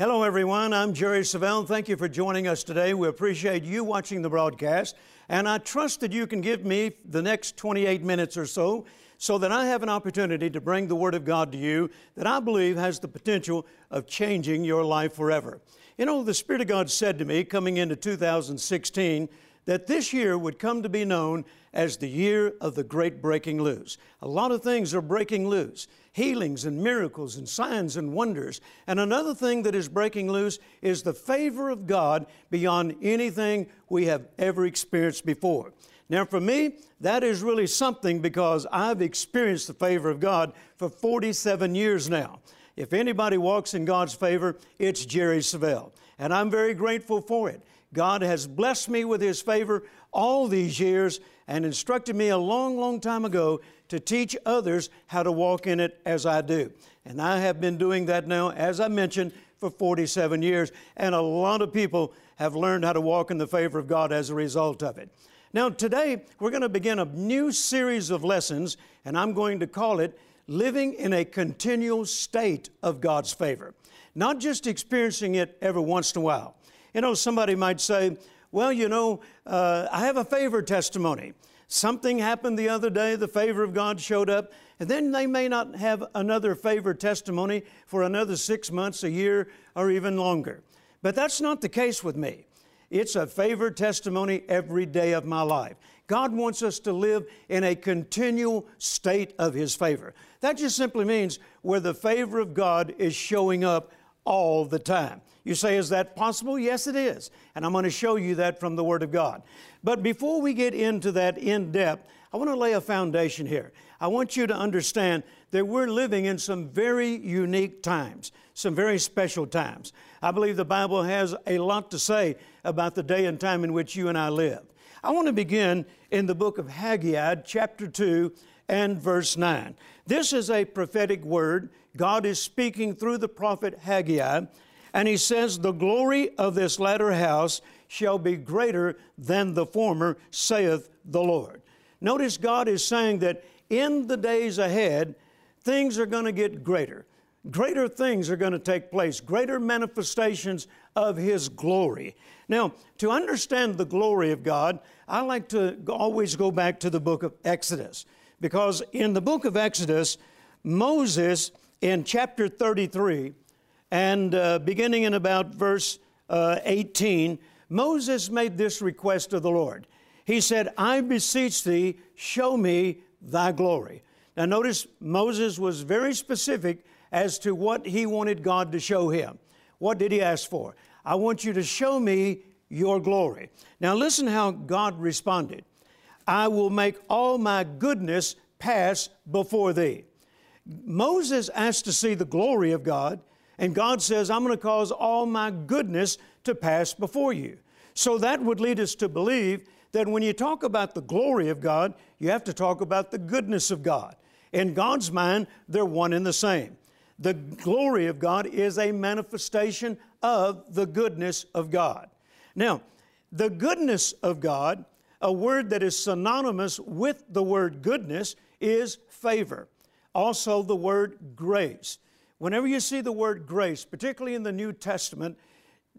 Hello, everyone. I'm Jerry Savelle. Thank you for joining us today. We appreciate you watching the broadcast, and I trust that you can give me the next 28 minutes or so so that I have an opportunity to bring the Word of God to you that I believe has the potential of changing your life forever. You know, the Spirit of God said to me coming into 2016 that this year would come to be known as the year of the great breaking loose. A lot of things are breaking loose healings and miracles and signs and wonders. And another thing that is breaking loose is the favor of God beyond anything we have ever experienced before. Now, for me, that is really something because I've experienced the favor of God for 47 years now. If anybody walks in God's favor, it's Jerry Savelle. And I'm very grateful for it. God has blessed me with His favor all these years and instructed me a long, long time ago to teach others how to walk in it as I do. And I have been doing that now, as I mentioned, for 47 years. And a lot of people have learned how to walk in the favor of God as a result of it. Now, today, we're going to begin a new series of lessons, and I'm going to call it Living in a Continual State of God's Favor. Not just experiencing it every once in a while. You know, somebody might say, well, you know, uh, I have a favor testimony. Something happened the other day, the favor of God showed up, and then they may not have another favor testimony for another six months, a year, or even longer. But that's not the case with me. It's a favor testimony every day of my life. God wants us to live in a continual state of His favor. That just simply means where the favor of God is showing up all the time. You say, is that possible? Yes, it is. And I'm going to show you that from the Word of God. But before we get into that in depth, I want to lay a foundation here. I want you to understand that we're living in some very unique times, some very special times. I believe the Bible has a lot to say about the day and time in which you and I live. I want to begin in the book of Haggai, chapter 2 and verse 9. This is a prophetic word. God is speaking through the prophet Haggai, and he says, The glory of this latter house shall be greater than the former, saith the Lord. Notice God is saying that in the days ahead, things are going to get greater. Greater things are going to take place, greater manifestations of His glory. Now, to understand the glory of God, I like to always go back to the book of Exodus, because in the book of Exodus, Moses, in chapter 33, and uh, beginning in about verse uh, 18, Moses made this request of the Lord. He said, I beseech thee, show me thy glory. Now, notice Moses was very specific as to what he wanted God to show him. What did he ask for? I want you to show me your glory. Now, listen how God responded I will make all my goodness pass before thee. Moses asked to see the glory of God, and God says, I'm going to cause all my goodness to pass before you. So that would lead us to believe that when you talk about the glory of God, you have to talk about the goodness of God. In God's mind, they're one and the same. The glory of God is a manifestation of the goodness of God. Now, the goodness of God, a word that is synonymous with the word goodness, is favor. Also, the word grace. Whenever you see the word grace, particularly in the New Testament,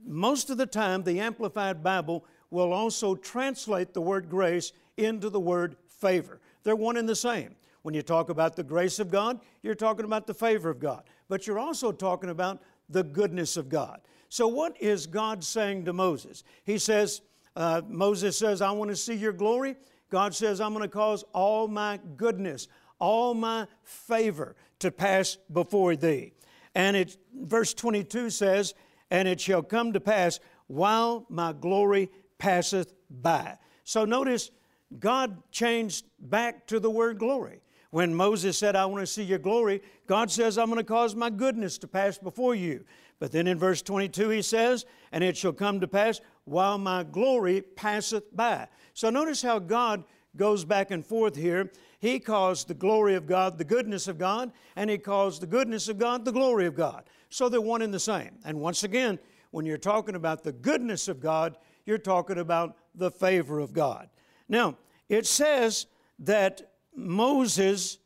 most of the time the Amplified Bible will also translate the word grace into the word favor. They're one and the same. When you talk about the grace of God, you're talking about the favor of God, but you're also talking about the goodness of God. So, what is God saying to Moses? He says, uh, Moses says, I want to see your glory. God says, I'm going to cause all my goodness, all my favor to pass before thee. And it, verse 22 says, And it shall come to pass while my glory passeth by. So notice God changed back to the word glory. When Moses said, I want to see your glory, God says, I'm going to cause my goodness to pass before you. But then in verse 22, he says, And it shall come to pass while my glory passeth by. So notice how God goes back and forth here. He calls the glory of God the goodness of God, and he calls the goodness of God the glory of God. So they're one and the same. And once again, when you're talking about the goodness of God, you're talking about the favor of God. Now, it says that Moses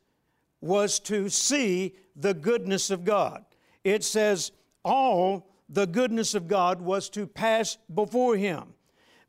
was to see the goodness of God. It says, all the goodness of God was to pass before him.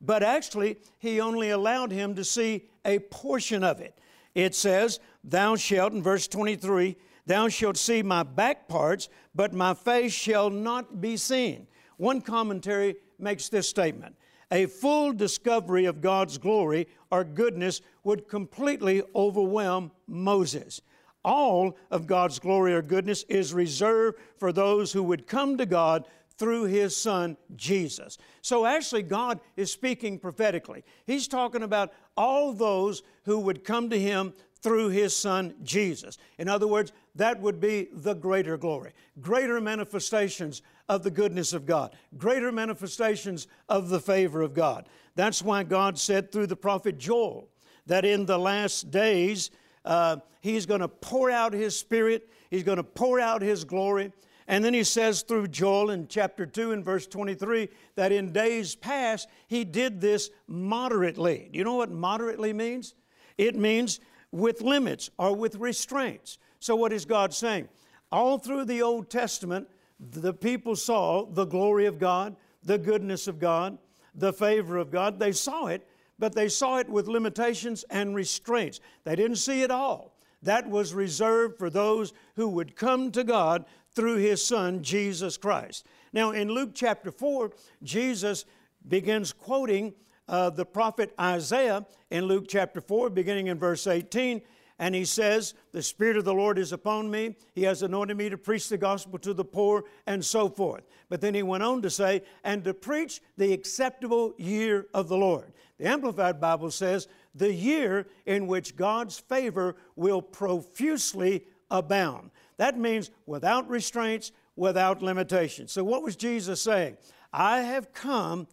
But actually, he only allowed him to see a portion of it. It says, Thou shalt, in verse 23, Thou shalt see my back parts, but my face shall not be seen. One commentary makes this statement A full discovery of God's glory or goodness would completely overwhelm Moses all of God's glory or goodness is reserved for those who would come to God through His Son, Jesus. So actually, God is speaking prophetically. He's talking about all those who would come to Him through His Son, Jesus. In other words, that would be the greater glory, greater manifestations of the goodness of God, greater manifestations of the favor of God. That's why God said through the prophet Joel that in the last days, uh, he's going to pour out His Spirit, He's going to pour out His glory. And then he says through Joel in chapter 2 and verse 23 that in days past he did this moderately. Do you know what moderately means? It means with limits or with restraints. So, what is God saying? All through the Old Testament, the people saw the glory of God, the goodness of God, the favor of God. They saw it, but they saw it with limitations and restraints. They didn't see it all. That was reserved for those who would come to God through His Son, Jesus Christ. Now, in Luke chapter 4, Jesus begins quoting uh, the prophet Isaiah in Luke chapter 4, beginning in verse 18. And he says, The Spirit of the Lord is upon me. He has anointed me to preach the gospel to the poor, and so forth. But then he went on to say, And to preach the acceptable year of the Lord. The Amplified Bible says, The year in which God's favor will profusely abound. That means without restraints, without limitations. So, what was Jesus saying? I have come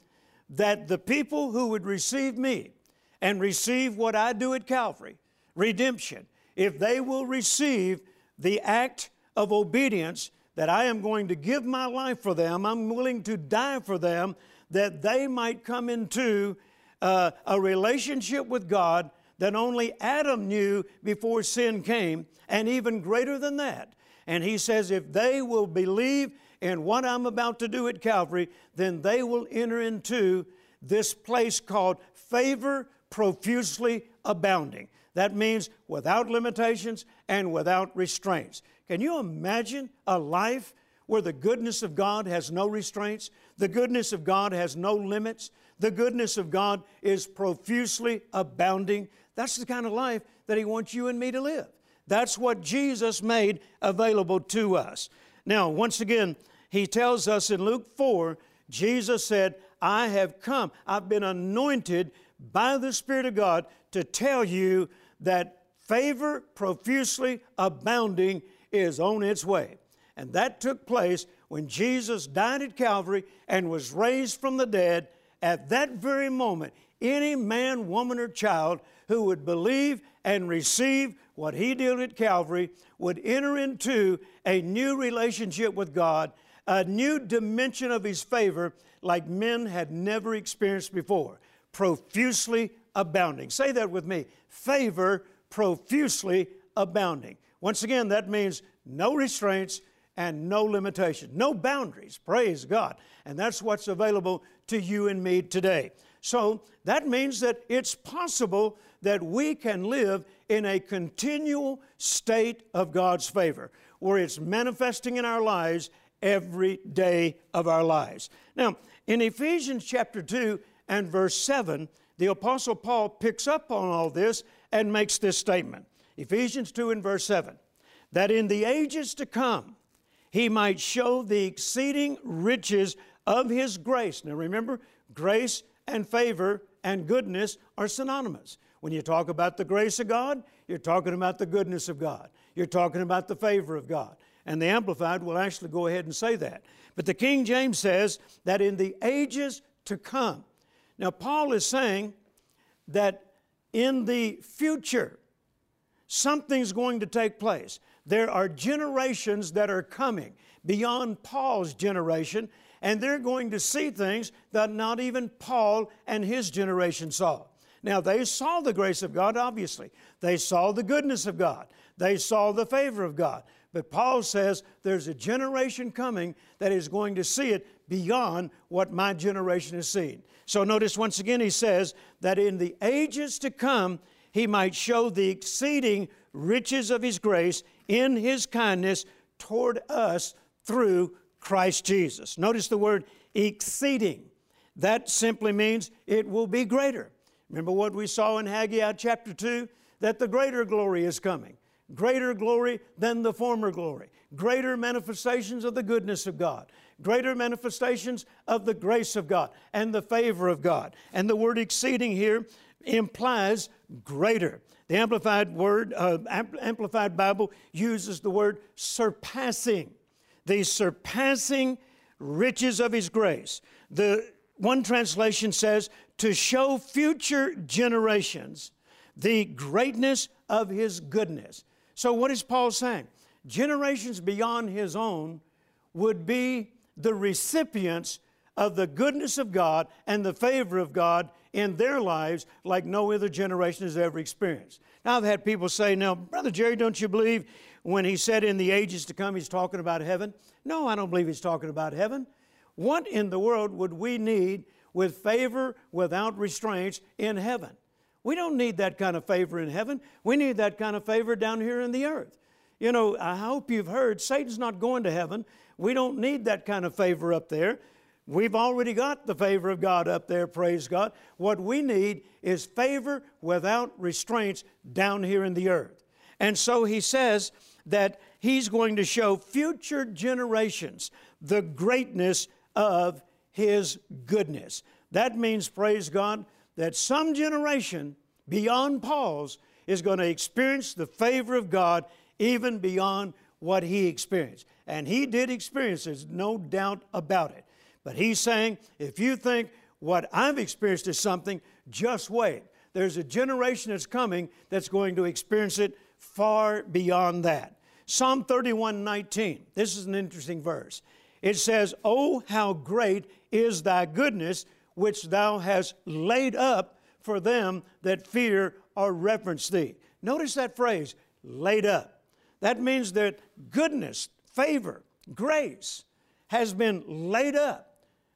that the people who would receive me and receive what I do at Calvary, redemption, if they will receive the act of obedience that I am going to give my life for them, I'm willing to die for them, that they might come into uh, a relationship with God that only Adam knew before sin came, and even greater than that. And he says, if they will believe in what I'm about to do at Calvary, then they will enter into this place called favor profusely abounding. That means without limitations and without restraints. Can you imagine a life where the goodness of God has no restraints? The goodness of God has no limits? The goodness of God is profusely abounding. That's the kind of life that He wants you and me to live. That's what Jesus made available to us. Now, once again, He tells us in Luke 4, Jesus said, I have come, I've been anointed by the Spirit of God to tell you that favor profusely abounding is on its way. And that took place when Jesus died at Calvary and was raised from the dead. At that very moment, any man, woman, or child who would believe and receive what he did at Calvary would enter into a new relationship with God, a new dimension of his favor like men had never experienced before, profusely abounding. Say that with me favor profusely abounding. Once again, that means no restraints and no limitation, no boundaries. Praise God. And that's what's available to you and me today. So that means that it's possible that we can live in a continual state of God's favor, where it's manifesting in our lives every day of our lives. Now, in Ephesians chapter 2 and verse 7, the Apostle Paul picks up on all this and makes this statement. Ephesians 2 and verse 7 that in the ages to come he might show the exceeding riches of his grace. Now remember, grace and favor and goodness are synonymous. When you talk about the grace of God, you're talking about the goodness of God. You're talking about the favor of God. And the Amplified will actually go ahead and say that. But the King James says that in the ages to come. Now, Paul is saying that in the future, something's going to take place. There are generations that are coming beyond Paul's generation, and they're going to see things that not even Paul and his generation saw. Now, they saw the grace of God, obviously. They saw the goodness of God. They saw the favor of God. But Paul says there's a generation coming that is going to see it beyond what my generation has seen. So notice once again, he says that in the ages to come, he might show the exceeding riches of his grace in his kindness toward us through Christ Jesus. Notice the word exceeding. That simply means it will be greater. Remember what we saw in Haggai chapter 2? That the greater glory is coming. Greater glory than the former glory. Greater manifestations of the goodness of God. Greater manifestations of the grace of God and the favor of God. And the word exceeding here implies greater. The Amplified Word, uh, Amplified Bible uses the word surpassing. The surpassing riches of His grace. The one translation says to show future generations the greatness of His goodness. So, what is Paul saying? Generations beyond his own would be the recipients of the goodness of God and the favor of God in their lives like no other generation has ever experienced. Now, I've had people say, Now, Brother Jerry, don't you believe when he said in the ages to come, he's talking about heaven? No, I don't believe he's talking about heaven. What in the world would we need with favor without restraints in heaven? We don't need that kind of favor in heaven. We need that kind of favor down here in the earth. You know, I hope you've heard Satan's not going to heaven. We don't need that kind of favor up there. We've already got the favor of God up there, praise God. What we need is favor without restraints down here in the earth. And so he says that he's going to show future generations the greatness of his goodness. That means, praise God, that some generation beyond Paul's is going to experience the favor of God even beyond what he experienced. And he did experience, there's no doubt about it. But he's saying, if you think what I've experienced is something, just wait. There's a generation that's coming that's going to experience it far beyond that. Psalm 31 19, this is an interesting verse. It says, Oh, how great is thy goodness, which thou hast laid up for them that fear or reverence thee. Notice that phrase, laid up. That means that goodness, favor, grace has been laid up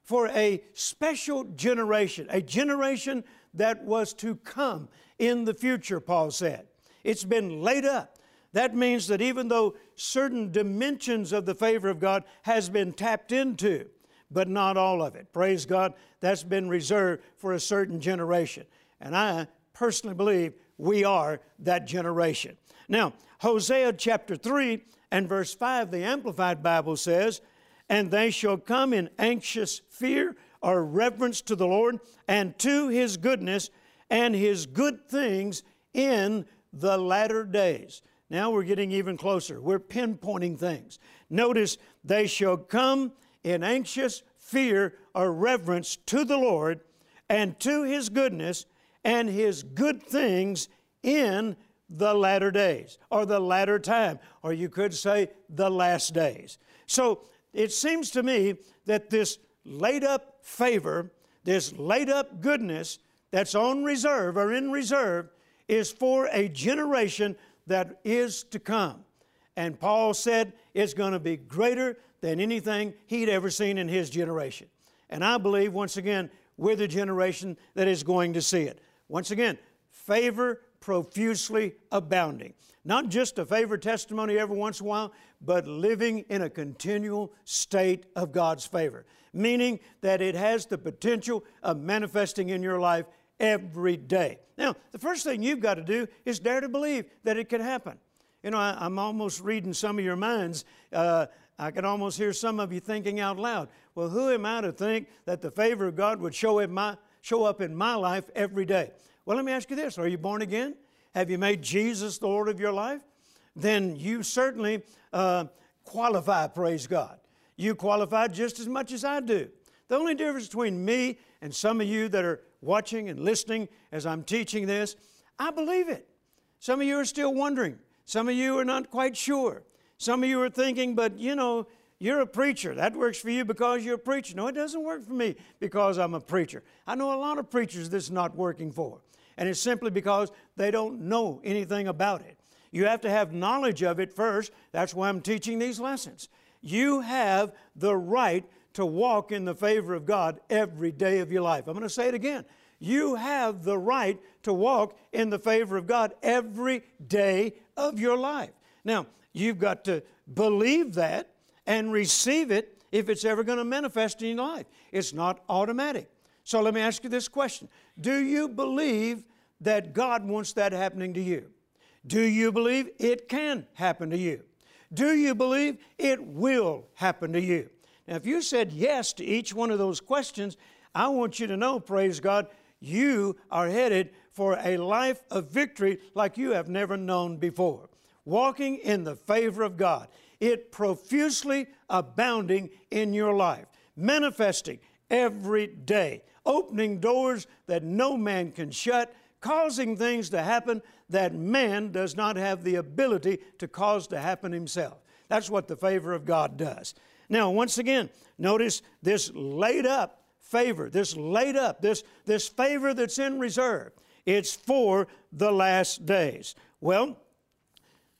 for a special generation, a generation that was to come in the future, Paul said. It's been laid up. That means that even though certain dimensions of the favor of God has been tapped into, but not all of it. Praise God, that's been reserved for a certain generation. And I personally believe we are that generation. Now, Hosea chapter 3 and verse 5, the Amplified Bible says, and they shall come in anxious fear or reverence to the Lord and to his goodness and his good things in the latter days. Now we're getting even closer. We're pinpointing things. Notice, they shall come in anxious fear or reverence to the Lord and to his goodness and his good things in the latter days or the latter time, or you could say the last days. So it seems to me that this laid up favor, this laid up goodness that's on reserve or in reserve, is for a generation that is to come. And Paul said it's going to be greater than anything he'd ever seen in his generation. And I believe, once again, we're the generation that is going to see it. Once again, favor profusely abounding. Not just a favor testimony every once in a while, but living in a continual state of God's favor, meaning that it has the potential of manifesting in your life every day. Now, the first thing you've got to do is dare to believe that it can happen. You know, I, am almost reading some of your minds. Uh, I can almost hear some of you thinking out loud, well, who am I to think that the favor of God would show, my, show up in my life every day? Well, let me ask you this Are you born again? Have you made Jesus the Lord of your life? Then you certainly uh, qualify, praise God. You qualify just as much as I do. The only difference between me and some of you that are watching and listening as I'm teaching this, I believe it. Some of you are still wondering. Some of you are not quite sure. Some of you are thinking, but you know, you're a preacher. That works for you because you're a preacher. No, it doesn't work for me because I'm a preacher. I know a lot of preachers this is not working for. And it's simply because they don't know anything about it. You have to have knowledge of it first. That's why I'm teaching these lessons. You have the right to walk in the favor of God every day of your life. I'm going to say it again. You have the right to walk in the favor of God every day of your life. Now, you've got to believe that and receive it if it's ever going to manifest in your life. It's not automatic. So let me ask you this question Do you believe that God wants that happening to you? Do you believe it can happen to you? Do you believe it will happen to you? Now, if you said yes to each one of those questions, I want you to know, praise God, you are headed for a life of victory like you have never known before. Walking in the favor of God, it profusely abounding in your life, manifesting every day, opening doors that no man can shut, causing things to happen that man does not have the ability to cause to happen himself. That's what the favor of God does. Now, once again, notice this laid up favor, this laid up, this, this favor that's in reserve. It's for the last days. Well,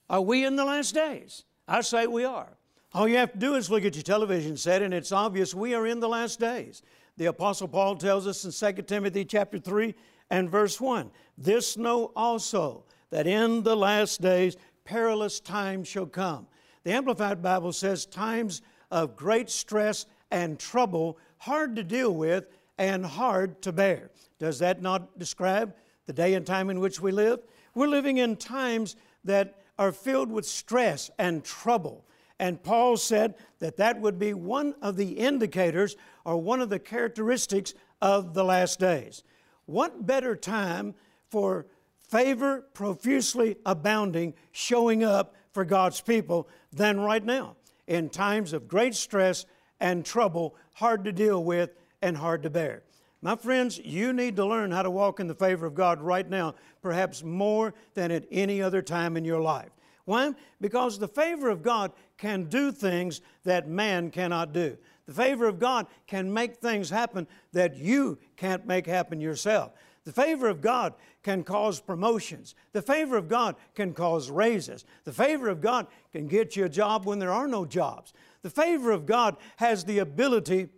are we in the last days? I say we are. All you have to do is look at your television set, and it's obvious we are in the last days. The Apostle Paul tells us in 2 Timothy chapter 3 and verse 1 This know also that in the last days perilous times shall come. The Amplified Bible says times of great stress and trouble, hard to deal with and hard to bear. Does that not describe the day and time in which we live? We're living in times that are filled with stress and trouble. And Paul said that that would be one of the indicators or one of the characteristics of the last days. What better time for favor profusely abounding, showing up for God's people than right now? in times of great stress and trouble, hard to deal with and hard to bear. My friends, you need to learn how to walk in the favor of God right now, perhaps more than at any other time in your life. Why? Because the favor of God can do things that man cannot do. The favor of God can make things happen that you can't make happen yourself. The favor of God can cause promotions. The favor of God can cause raises. The favor of God can get you a job when there are no jobs. The favor of God has the ability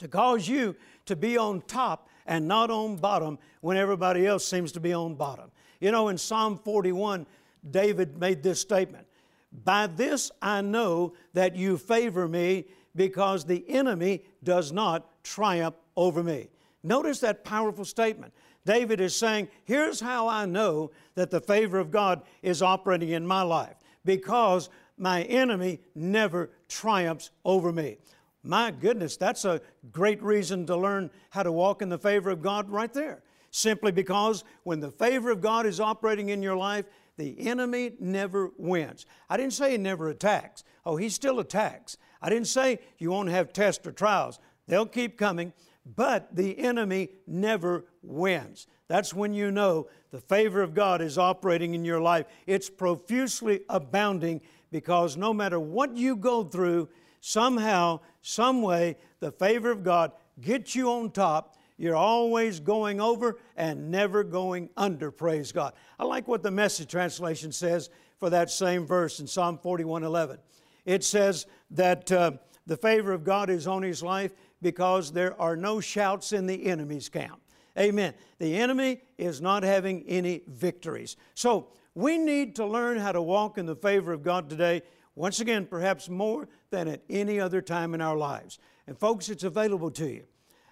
to cause you to be on top and not on bottom when everybody else seems to be on bottom. You know, in Psalm 41, David made this statement By this I know that you favor me because the enemy does not triumph over me. Notice that powerful statement. David is saying, Here's how I know that the favor of God is operating in my life because my enemy never triumphs over me. My goodness, that's a great reason to learn how to walk in the favor of God right there. Simply because when the favor of God is operating in your life, the enemy never wins. I didn't say he never attacks. Oh, he still attacks. I didn't say you won't have tests or trials. They'll keep coming but the enemy never wins. That's when you know the favor of God is operating in your life. It's profusely abounding because no matter what you go through, somehow, some way, the favor of God gets you on top. You're always going over and never going under, praise God. I like what the message translation says for that same verse in Psalm 41 11. It says that uh, the favor of God is on his life because there are no shouts in the enemy's camp. Amen. The enemy is not having any victories. So we need to learn how to walk in the favor of God today, once again, perhaps more than at any other time in our lives. And folks, it's available to you.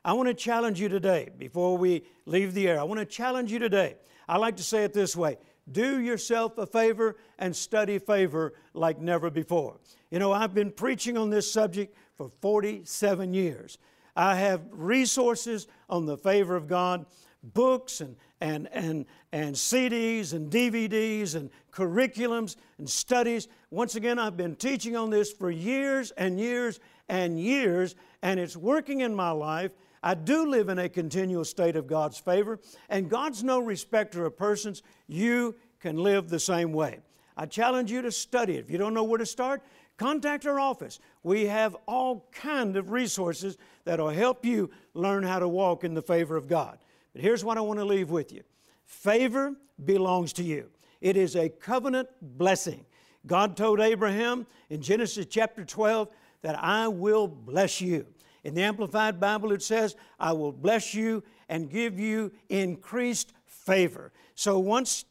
I want to challenge you today before we leave the air. I want to challenge you today. I like to say it this way do yourself a favor and study favor like never before. You know, I've been preaching on this subject for 47 years. I have resources on the favor of God, books and, and, and, and CDs and DVDs and curriculums and studies. Once again, I've been teaching on this for years and years and years, and it's working in my life. I do live in a continual state of God's favor, and God's no respecter of persons. You can live the same way. I challenge you to study it. If you don't know where to start, contact our office. We have all kind of resources that will help you learn how to walk in the favor of God. But here's what I want to leave with you. Favor belongs to you. It is a covenant blessing. God told Abraham in Genesis chapter 12 that I will bless you. In the Amplified Bible, it says, I will bless you and give you increased favor. So once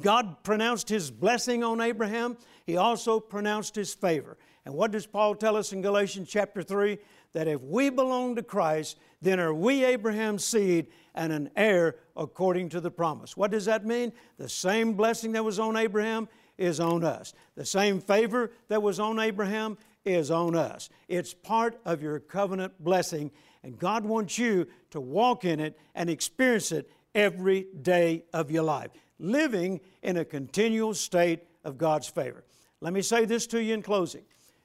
God pronounced his blessing on Abraham, he also pronounced his favor. And what does Paul tell us in Galatians chapter 3? That if we belong to Christ, then are we Abraham's seed and an heir according to the promise. What does that mean? The same blessing that was on Abraham is on us. The same favor that was on Abraham is on us. It's part of your covenant blessing, and God wants you to walk in it and experience it every day of your life, living in a continual state of God's favor. Let me say this to you in closing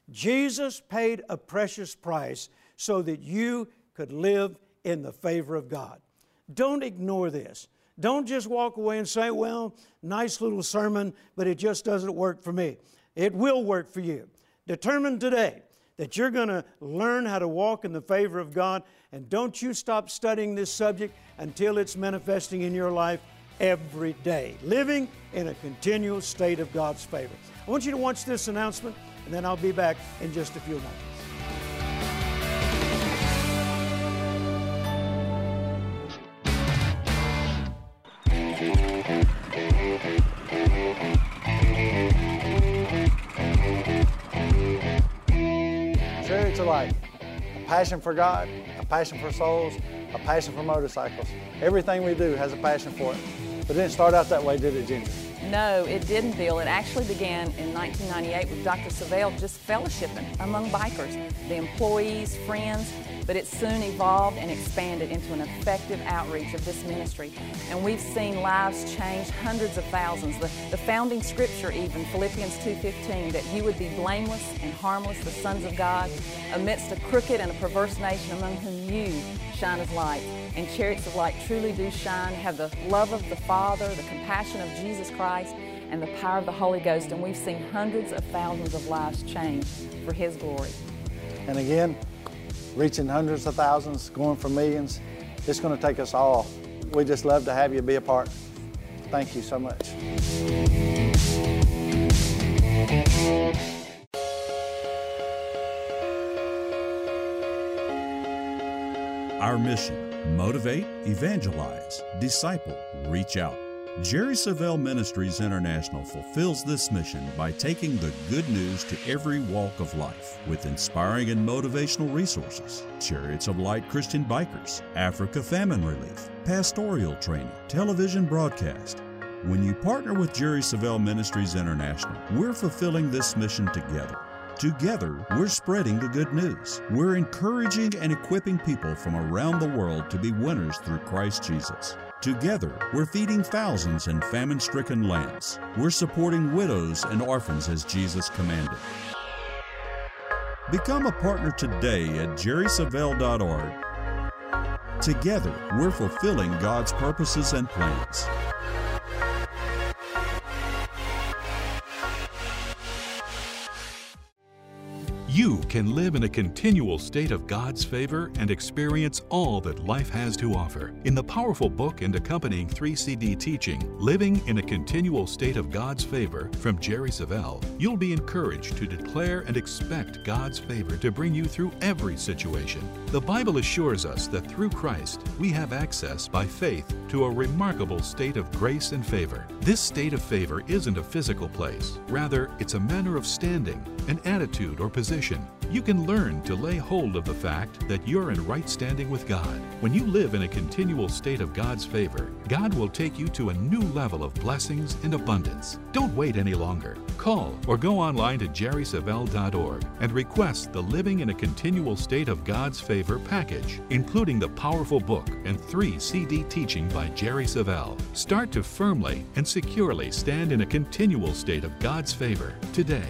Jesus paid a precious price so that you could live in the favor of God. Don't ignore this. Don't just walk away and say, well, nice little sermon, but it just doesn't work for me. It will work for you. Determine today that you're going to learn how to walk in the favor of God, and don't you stop studying this subject until it's manifesting in your life every day, living in a continual state of God's favor. I want you to watch this announcement, and then I'll be back in just a few moments. A passion for God, a passion for souls, a passion for motorcycles. Everything we do has a passion for it. But it didn't start out that way, did it, Ginger? No, it didn't, Bill. It actually began in 1998 with Dr. Savelle just fellowshipping among bikers, the employees, friends, but it soon evolved and expanded into an effective outreach of this ministry. And we've seen lives change, hundreds of thousands. The, the founding scripture even, Philippians 2.15, that you would be blameless and harmless, the sons of God, amidst a crooked and a perverse nation among whom you shine as light. And chariots of light truly do shine, have the love of the Father, the compassion of Jesus Christ, and the power of the Holy Ghost. And we've seen hundreds of thousands of lives change for His glory. And again, reaching hundreds of thousands, going for millions. It's going to take us all. We just love to have you be a part. Thank you so much. Our mission motivate, evangelize, disciple, reach out. Jerry Savelle Ministries International fulfills this mission by taking the good news to every walk of life with inspiring and motivational resources, Chariots of Light Christian Bikers, Africa Famine Relief, pastoral training, television broadcast. When you partner with Jerry Savelle Ministries International, we're fulfilling this mission together. Together, we're spreading the good news. We're encouraging and equipping people from around the world to be winners through Christ Jesus. Together, we're feeding thousands in famine stricken lands. We're supporting widows and orphans as Jesus commanded. Become a partner today at jerrysavelle.org. Together, we're fulfilling God's purposes and plans. You can live in a continual state of God's favor and experience all that life has to offer. In the powerful book and accompanying 3 CD teaching, Living in a Continual State of God's Favor from Jerry Savelle, you'll be encouraged to declare and expect God's favor to bring you through every situation. The Bible assures us that through Christ, we have access by faith to a remarkable state of grace and favor. This state of favor isn't a physical place, rather, it's a manner of standing, an attitude or position you can learn to lay hold of the fact that you're in right standing with God. When you live in a continual state of God's favor, God will take you to a new level of blessings and abundance. Don't wait any longer. Call or go online to jerrysavelle.org and request the Living in a Continual State of God's Favor package, including the powerful book and three CD teaching by Jerry Savelle. Start to firmly and securely stand in a continual state of God's favor today.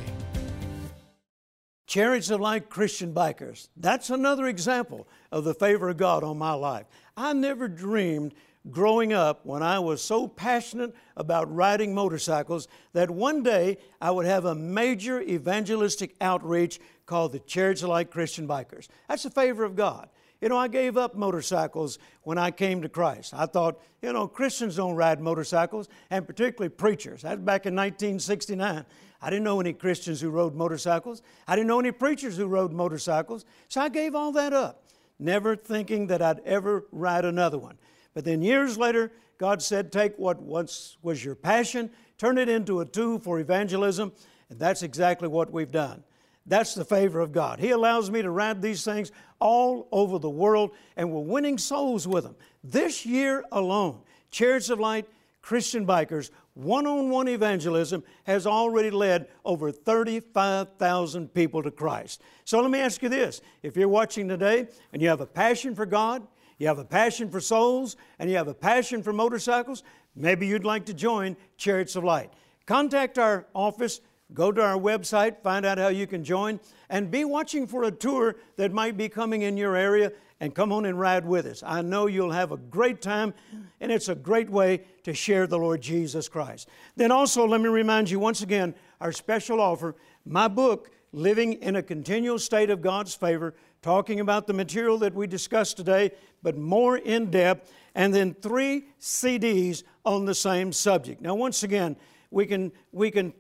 Chariots of Light Christian Bikers. That's another example of the favor of God on my life. I never dreamed growing up when I was so passionate about riding motorcycles that one day I would have a major evangelistic outreach called the Chariots of Light Christian Bikers. That's the favor of God. You know, I gave up motorcycles when I came to Christ. I thought, you know, Christians don't ride motorcycles, and particularly preachers. That's back in 1969. I didn't know any Christians who rode motorcycles. I didn't know any preachers who rode motorcycles. So I gave all that up, never thinking that I'd ever ride another one. But then years later, God said, Take what once was your passion, turn it into a tool for evangelism, and that's exactly what we've done. That's the favor of God. He allows me to ride these things all over the world, and we're winning souls with them. This year alone, Chariots of Light Christian Bikers one on one evangelism has already led over 35,000 people to Christ. So let me ask you this if you're watching today and you have a passion for God, you have a passion for souls, and you have a passion for motorcycles, maybe you'd like to join Chariots of Light. Contact our office, go to our website, find out how you can join, and be watching for a tour that might be coming in your area and come on and ride with us. I know you'll have a great time, and it's a great way to share the Lord Jesus Christ. Then also, let me remind you once again our special offer my book, Living in a Continual State of God's Favor, talking about the material that we discussed today, but more in depth, and then three CDs on the same subject. Now, once again, we can, we can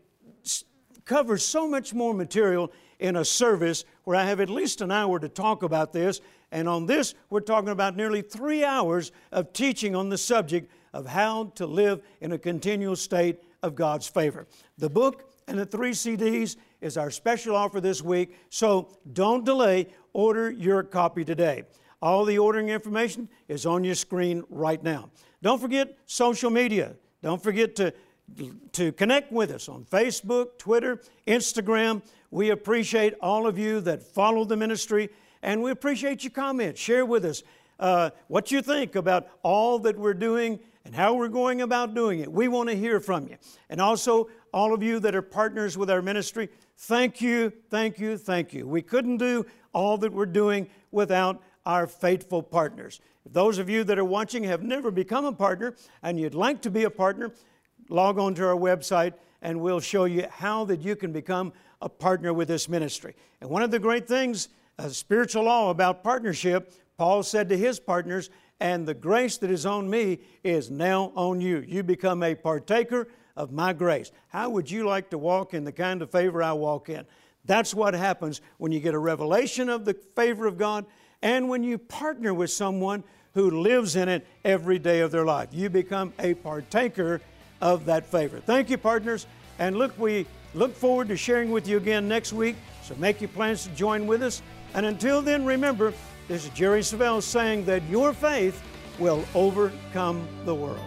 cover so much more material in a service where I have at least an hour to talk about this. And on this, we're talking about nearly three hours of teaching on the subject of how to live in a continual state of God's favor. The book and the three CDs is our special offer this week, so don't delay. Order your copy today. All the ordering information is on your screen right now. Don't forget social media. Don't forget to, to connect with us on Facebook, Twitter, Instagram. We appreciate all of you that follow the ministry and we appreciate your comments. Share with us uh, what you think about all that we're doing and how we're going about doing it. We want to hear from you. And also, all of you that are partners with our ministry, thank you, thank you, thank you. We couldn't do all that we're doing without our faithful partners. If those of you that are watching have never become a partner and you'd like to be a partner, log on to our website and we'll show you how that you can become a partner with this ministry. And one of the great things a spiritual law about partnership, Paul said to his partners, and the grace that is on me is now on you. You become a partaker of my grace. How would you like to walk in the kind of favor I walk in? That's what happens when you get a revelation of the favor of God and when you partner with someone who lives in it every day of their life. You become a partaker of that favor. Thank you, partners. And look, we look forward to sharing with you again next week. So make your plans to join with us. And until then, remember, this is Jerry Savelle saying that your faith will overcome the world.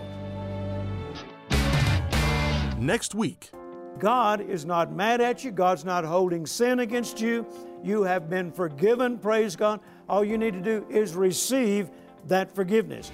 Next week, God is not mad at you. God's not holding sin against you. You have been forgiven, praise God. All you need to do is receive that forgiveness.